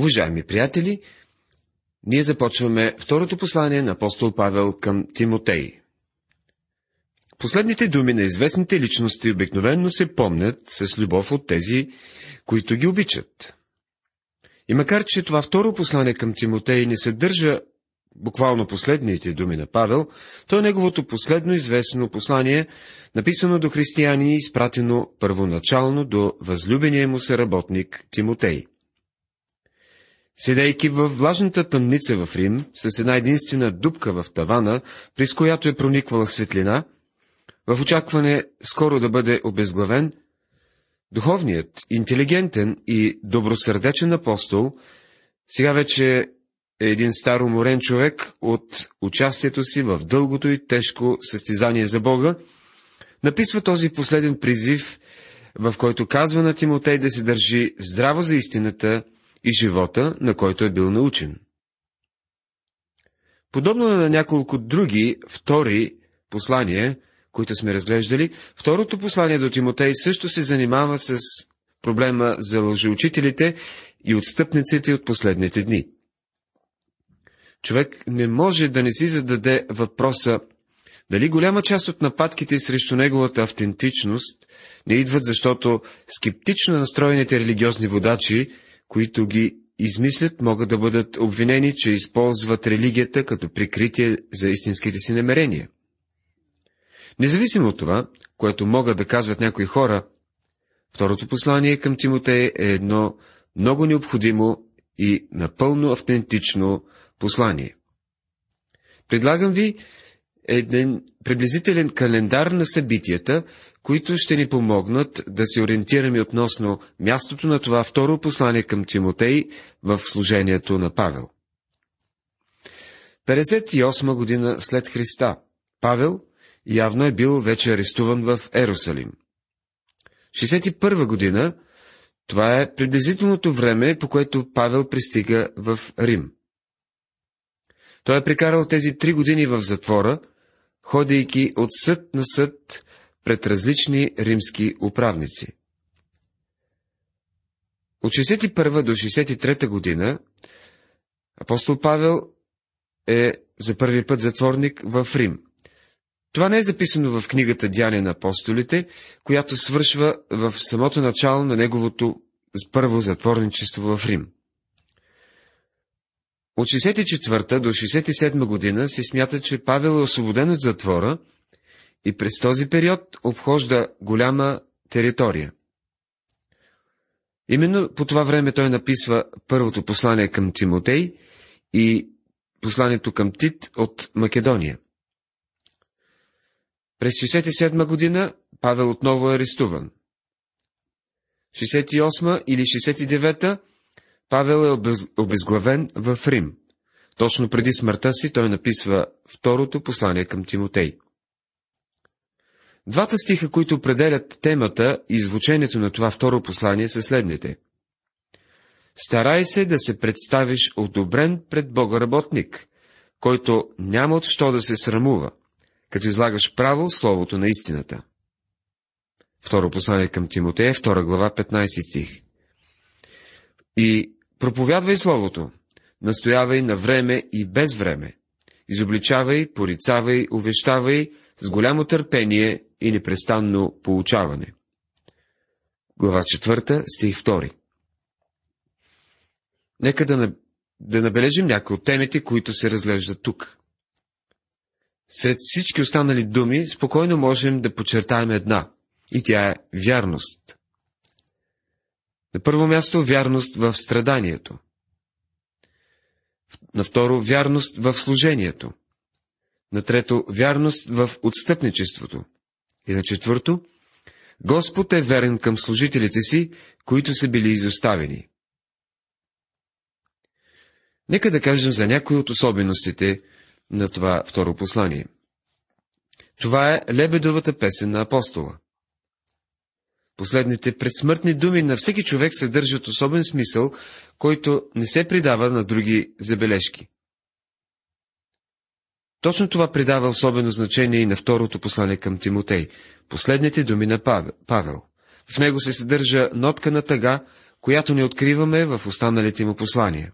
Уважаеми приятели, ние започваме второто послание на апостол Павел към Тимотей. Последните думи на известните личности обикновенно се помнят с любов от тези, които ги обичат. И макар, че това второ послание към Тимотей не съдържа буквално последните думи на Павел, то е неговото последно известно послание, написано до християни и изпратено първоначално до възлюбения му съработник Тимотей. Седейки във влажната тъмница в Рим, с една единствена дупка в тавана, през която е прониквала светлина, в очакване скоро да бъде обезглавен, духовният, интелигентен и добросърдечен апостол сега вече е един стар уморен човек от участието си в дългото и тежко състезание за Бога, написва този последен призив, в който казва на Тимотей да се държи здраво за истината и живота, на който е бил научен. Подобно на няколко други втори послания, които сме разглеждали, второто послание до Тимотей също се занимава с проблема за лъжеучителите и отстъпниците от последните дни. Човек не може да не си зададе въпроса дали голяма част от нападките срещу неговата автентичност не идват, защото скептично настроените религиозни водачи които ги измислят, могат да бъдат обвинени, че използват религията като прикритие за истинските си намерения. Независимо от това, което могат да казват някои хора, второто послание към Тимотей е едно много необходимо и напълно автентично послание. Предлагам ви един приблизителен календар на събитията, които ще ни помогнат да се ориентираме относно мястото на това второ послание към Тимотей в служението на Павел. 58 година след Христа Павел явно е бил вече арестуван в Ерусалим. 61 година това е приблизителното време, по което Павел пристига в Рим. Той е прекарал тези три години в затвора, ходейки от съд на съд пред различни римски управници. От 61 до 63 година апостол Павел е за първи път затворник в Рим. Това не е записано в книгата Дяне на апостолите, която свършва в самото начало на неговото първо затворничество в Рим. От 64 до 67 година се смята, че Павел е освободен от затвора и през този период обхожда голяма територия. Именно по това време той написва първото послание към Тимотей и посланието към Тит от Македония. През 67 година Павел отново е арестуван. 68 или 69 Павел е обезглавен в Рим. Точно преди смъртта си той написва второто послание към Тимотей. Двата стиха, които определят темата и звучението на това второ послание са следните. Старай се да се представиш одобрен пред Бога работник, който няма от що да се срамува, като излагаш право словото на истината. Второ послание към Тимотея, втора глава, 15 стих. И проповядвай словото, настоявай на време и без време, изобличавай, порицавай, увещавай с голямо търпение и непрестанно получаване. Глава 4, стих 2 Нека да, да набележим някои от темите, които се разглеждат тук. Сред всички останали думи, спокойно можем да подчертаем една, и тя е вярност. На първо място вярност в страданието. На второ вярност в служението. На трето вярност в отстъпничеството. И на четвърто, Господ е верен към служителите си, които са били изоставени. Нека да кажем за някои от особеностите на това второ послание. Това е лебедовата песен на апостола. Последните предсмъртни думи на всеки човек съдържат особен смисъл, който не се придава на други забележки. Точно това придава особено значение и на второто послание към Тимотей, последните думи на Павел. В него се съдържа нотка на тъга, която не откриваме в останалите му послания.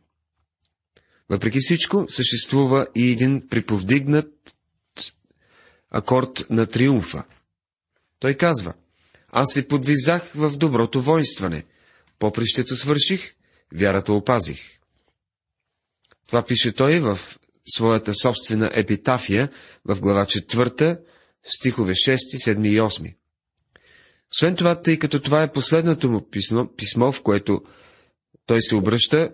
Въпреки всичко, съществува и един приповдигнат акорд на триумфа. Той казва, аз се подвизах в доброто воинстване, попрището свърших, вярата опазих. Това пише той в своята собствена епитафия в глава 4, стихове 6, 7 и 8. Освен това, тъй като това е последното му писмо, писмо, в което той се обръща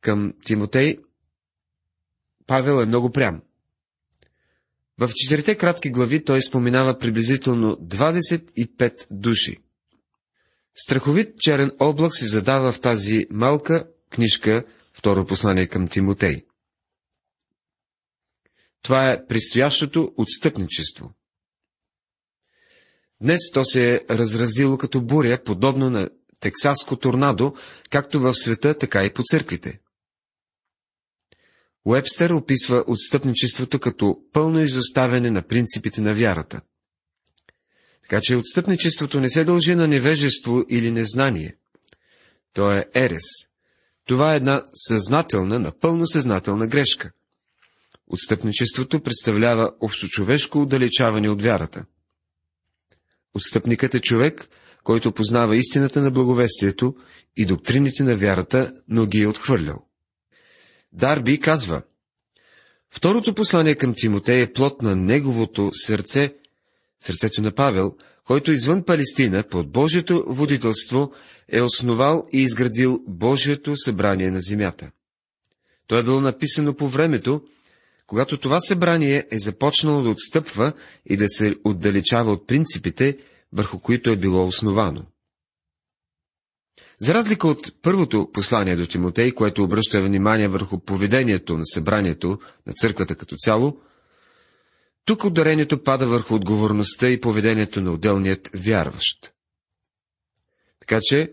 към Тимотей, Павел е много прям. В четирите кратки глави той споменава приблизително 25 души. Страховит черен облак се задава в тази малка книжка, второ послание към Тимотей. Това е предстоящото отстъпничество. Днес то се е разразило като буря, подобно на тексаско торнадо, както в света, така и по църквите. Уебстер описва отстъпничеството като пълно изоставяне на принципите на вярата. Така че отстъпничеството не се дължи на невежество или незнание. То е ерес. Това е една съзнателна, напълно съзнателна грешка. Отстъпничеството представлява общочовешко отдалечаване от вярата. Отстъпникът е човек, който познава истината на благовестието и доктрините на вярата, но ги е отхвърлял. Дарби казва, Второто послание към Тимотей е плод на неговото сърце, сърцето на Павел, който извън Палестина, под Божието водителство, е основал и изградил Божието събрание на земята. То е било написано по времето, когато това събрание е започнало да отстъпва и да се отдалечава от принципите, върху които е било основано. За разлика от първото послание до Тимотей, което обръща внимание върху поведението на събранието на църквата като цяло, тук ударението пада върху отговорността и поведението на отделният вярващ. Така че,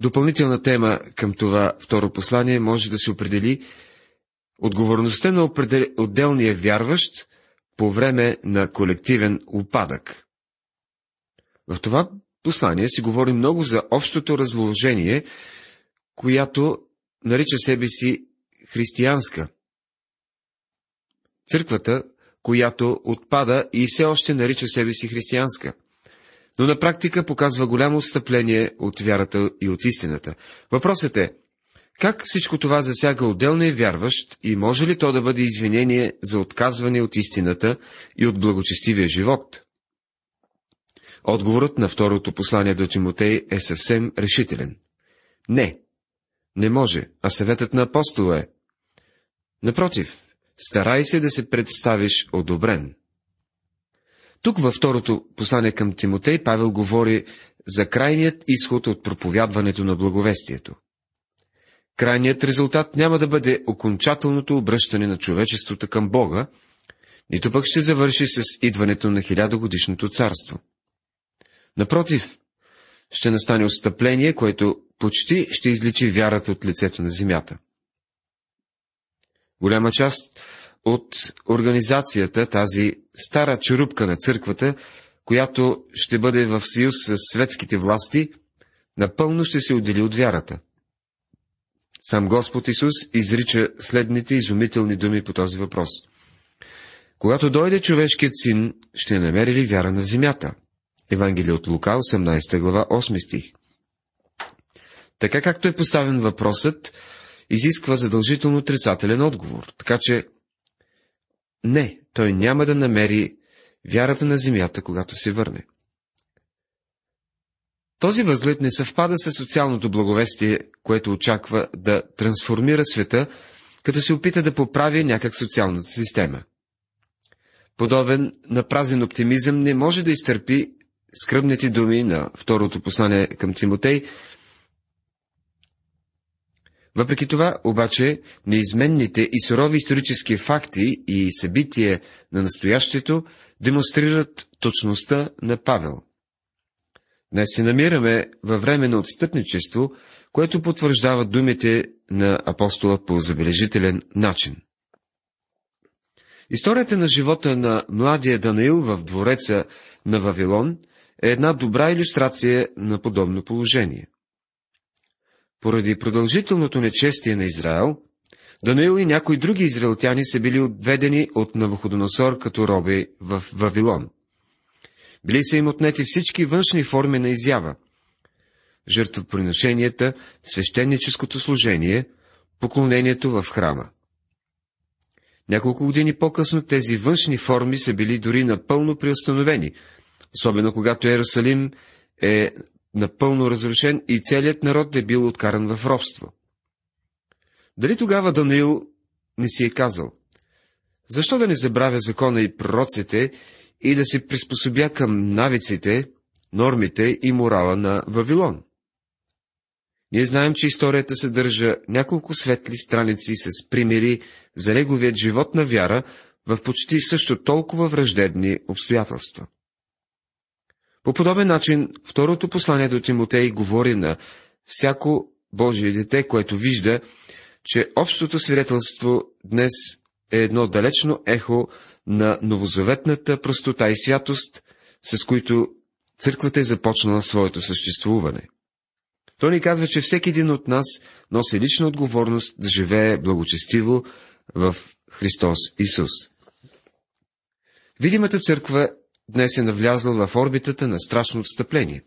допълнителна тема към това второ послание може да се определи отговорността на отделния вярващ по време на колективен упадък. В това послание си говори много за общото разложение, която нарича себе си християнска. Църквата, която отпада и все още нарича себе си християнска. Но на практика показва голямо отстъпление от вярата и от истината. Въпросът е, как всичко това засяга отделния вярващ и може ли то да бъде извинение за отказване от истината и от благочестивия живот? Отговорът на второто послание до Тимотей е съвсем решителен. Не, не може, а съветът на апостола е. Напротив, старай се да се представиш одобрен. Тук във второто послание към Тимотей Павел говори за крайният изход от проповядването на благовестието. Крайният резултат няма да бъде окончателното обръщане на човечеството към Бога, нито пък ще завърши с идването на хилядогодишното царство. Напротив, ще настане отстъпление, което почти ще изличи вярата от лицето на земята. Голяма част от организацията, тази стара черупка на църквата, която ще бъде в съюз с светските власти, напълно ще се отдели от вярата. Сам Господ Исус изрича следните изумителни думи по този въпрос. Когато дойде човешкият син, ще намери ли вяра на земята? Евангелие от Лука, 18 глава, 8 стих. Така както е поставен въпросът, изисква задължително отрицателен отговор. Така че, не, той няма да намери вярата на земята, когато се върне. Този възглед не съвпада с социалното благовестие, което очаква да трансформира света, като се опита да поправи някак социалната система. Подобен на празен оптимизъм не може да изтърпи скръбните думи на второто послание към Тимотей. Въпреки това, обаче, неизменните и сурови исторически факти и събития на настоящето демонстрират точността на Павел. Днес се намираме във време на отстъпничество, което потвърждава думите на апостола по забележителен начин. Историята на живота на младия Данаил в двореца на Вавилон е една добра иллюстрация на подобно положение. Поради продължителното нечестие на Израел, Данаил и някои други израелтяни са били отведени от Навуходоносор като роби в Вавилон. Били са им отнети всички външни форми на изява. Жертвоприношенията, свещеническото служение, поклонението в храма. Няколко години по-късно тези външни форми са били дори напълно приустановени, особено когато Иерусалим е напълно разрушен и целият народ е бил откаран в робство. Дали тогава Даниил не си е казал, защо да не забравя закона и пророците и да се приспособя към навиците, нормите и морала на Вавилон? Ние знаем, че историята съдържа няколко светли страници с примери за неговият живот на вяра в почти също толкова враждебни обстоятелства. По подобен начин, второто послание до Тимотей говори на всяко Божие дете, което вижда, че общото свидетелство днес е едно далечно ехо на новозаветната простота и святост, с които църквата е започнала своето съществуване. Той ни казва, че всеки един от нас носи лична отговорност да живее благочестиво в Христос Исус. Видимата църква днес е навлязла в орбитата на страшно отстъпление.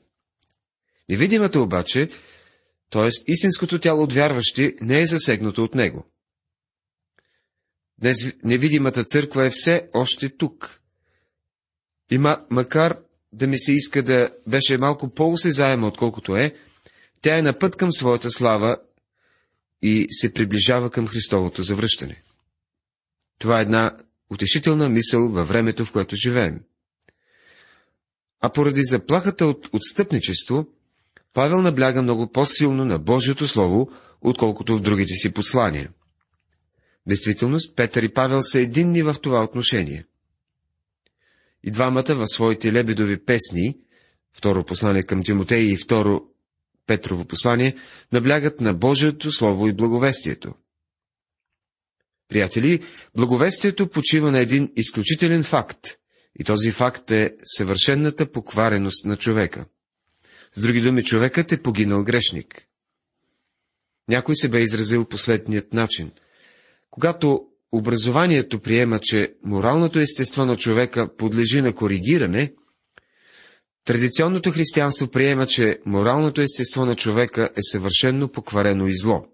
Невидимата обаче, т.е. истинското тяло от вярващи, не е засегнато от него. Днес невидимата църква е все още тук. И макар да ми се иска да беше малко по-осезаема, отколкото е, тя е на път към своята слава и се приближава към Христовото завръщане. Това е една утешителна мисъл във времето, в което живеем. А поради заплахата от отстъпничество, Павел набляга много по-силно на Божието Слово, отколкото в другите си послания. Действителност, Петър и Павел са единни в това отношение. И двамата в своите лебедови песни, второ послание към Тимотей и второ Петрово послание, наблягат на Божието Слово и благовестието. Приятели, благовестието почива на един изключителен факт, и този факт е съвършенната поквареност на човека. С други думи, човекът е погинал грешник. Някой се бе изразил последният начин. Когато образованието приема, че моралното естество на човека подлежи на коригиране, традиционното християнство приема, че моралното естество на човека е съвършенно покварено и зло.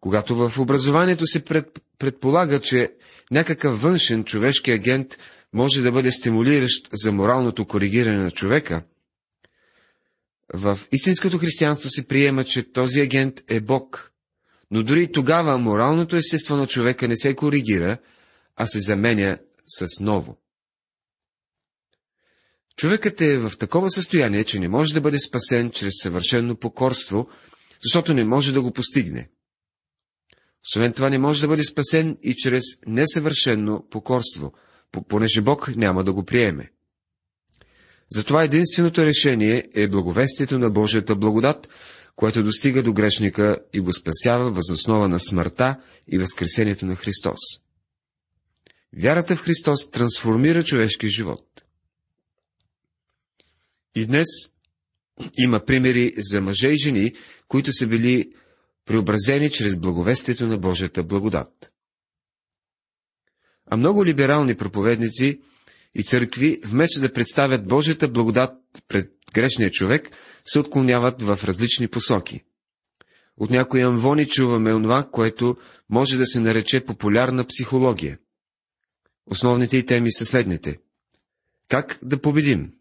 Когато в образованието се пред, предполага, че някакъв външен човешки агент може да бъде стимулиращ за моралното коригиране на човека, в истинското християнство се приема, че този агент е Бог, но дори тогава моралното естество на човека не се коригира, а се заменя с ново. Човекът е в такова състояние, че не може да бъде спасен чрез съвършено покорство, защото не може да го постигне. Освен това не може да бъде спасен и чрез несъвършено покорство, понеже Бог няма да го приеме. Затова единственото решение е благовестието на Божията благодат, което достига до грешника и го спасява възоснова на смъртта и възкресението на Христос. Вярата в Христос трансформира човешки живот. И днес има примери за мъже и жени, които са били преобразени чрез благовестието на Божията благодат. А много либерални проповедници и църкви, вместо да представят Божията благодат пред грешния човек, се отклоняват в различни посоки. От някои амвони чуваме онова, което може да се нарече популярна психология. Основните и теми са следните. Как да победим?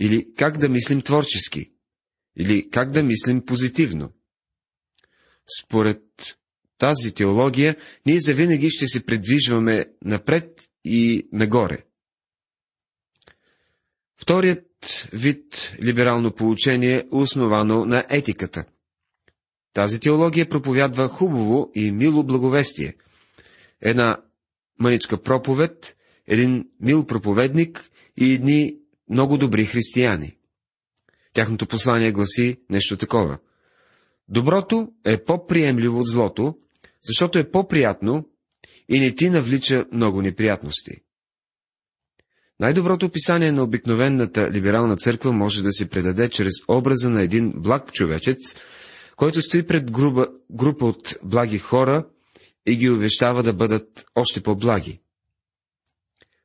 Или как да мислим творчески? Или как да мислим позитивно? Според тази теология, ние завинаги ще се предвижваме напред и нагоре. Вторият вид либерално получение е основано на етиката. Тази теология проповядва хубаво и мило благовестие. Една мъничка проповед, един мил проповедник и едни много добри християни. Тяхното послание гласи нещо такова. Доброто е по-приемливо от злото, защото е по-приятно и не ти навлича много неприятности. Най-доброто описание на обикновената либерална църква може да се предаде чрез образа на един благ човечец, който стои пред група, група от благи хора и ги увещава да бъдат още по-благи.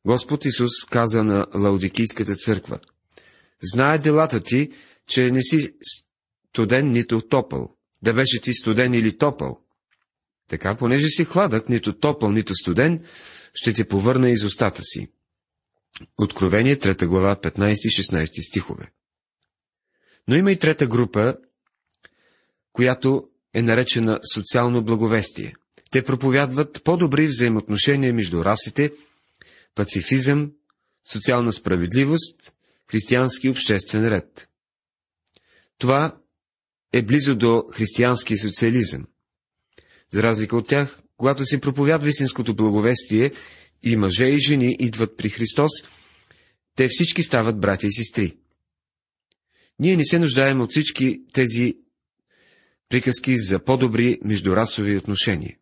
Господ Исус каза на Лаудикийската църква, Знае делата ти, че не си студен нито топъл. Да беше ти студен или топъл. Така, понеже си хладък, нито топъл, нито студен, ще те повърна из устата си. Откровение, 3 глава, 15-16 стихове. Но има и трета група, която е наречена социално благовестие. Те проповядват по-добри взаимоотношения между расите, пацифизъм, социална справедливост, християнски обществен ред. Това е близо до християнски социализъм. За разлика от тях, когато се проповядва истинското благовестие и мъже и жени идват при Христос, те всички стават братя и сестри. Ние не се нуждаем от всички тези приказки за по-добри междурасови отношения.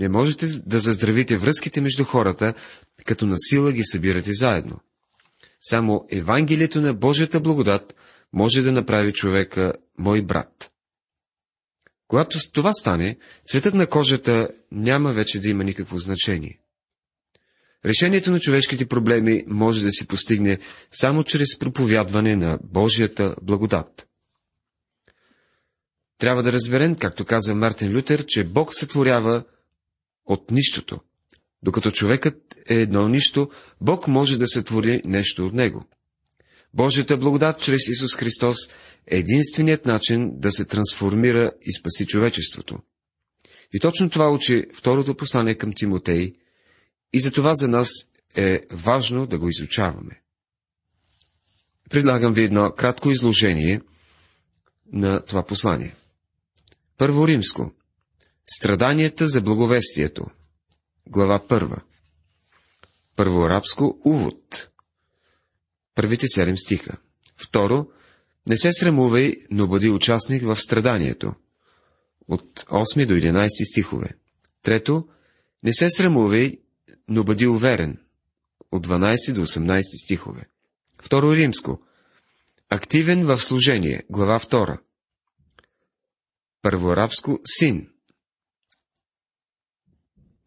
Не можете да заздравите връзките между хората, като на сила ги събирате заедно. Само Евангелието на Божията благодат може да направи човека мой брат. Когато това стане, цветът на кожата няма вече да има никакво значение. Решението на човешките проблеми може да се постигне само чрез проповядване на Божията благодат. Трябва да разберем, както каза Мартин Лютер, че Бог сътворява от нищото. Докато човекът е едно нищо, Бог може да сътвори нещо от него. Божията благодат чрез Исус Христос е единственият начин да се трансформира и спаси човечеството. И точно това учи второто послание към Тимотей, и за това за нас е важно да го изучаваме. Предлагам ви едно кратко изложение на това послание. Първо римско. Страданията за благовестието. Глава първа. Първо арабско. Увод първите седем стиха. Второ, не се срамувай, но бъди участник в страданието. От 8 до 11 стихове. Трето, не се срамувай, но бъди уверен. От 12 до 18 стихове. Второ римско. Активен в служение. Глава 2. Първорабско син.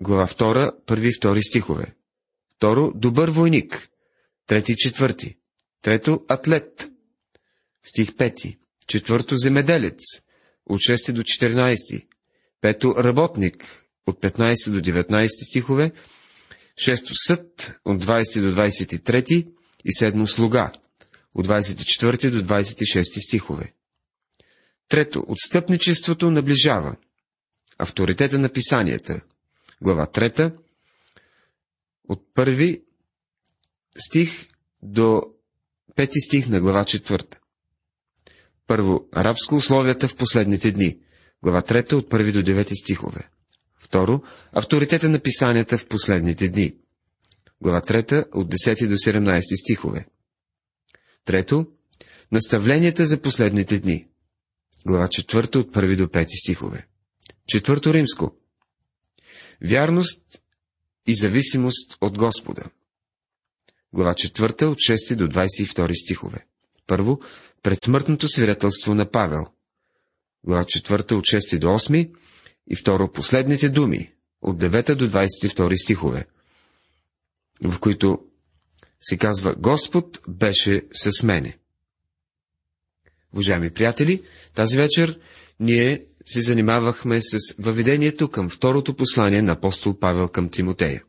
Глава 2, първи и втори стихове. Второ, добър войник. Трети четвърти. Трето, атлет. Стих пети. Четвърто, земеделец. От 6 до 14. Пето, работник. От 15 до 19 стихове. Шесто, съд. От 20 до 23. И седмо, слуга. От 24 до 26 стихове. Трето, отстъпничеството наближава. Авторитета на писанията. Глава 3. От първи стих до пети стих на глава 4. Първо, арабско условията в последните дни. Глава 3 от 1 до 9 стихове. Второ, авторитета на писанията в последните дни. Глава 3 от 10 до 17 стихове. Трето, наставленията за последните дни. Глава 4 от 1 до 5 стихове. Четвърто римско. Вярност и зависимост от Господа глава 4 от 6 до 22 стихове. Първо, предсмъртното свидетелство на Павел, глава 4 от 6 до 8 и второ, последните думи от 9 до 22 стихове, в които се казва Господ беше с мене. Уважаеми приятели, тази вечер ние се занимавахме с въведението към второто послание на апостол Павел към Тимотея.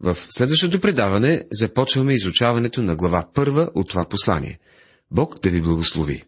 В следващото предаване започваме изучаването на глава първа от това послание. Бог да ви благослови!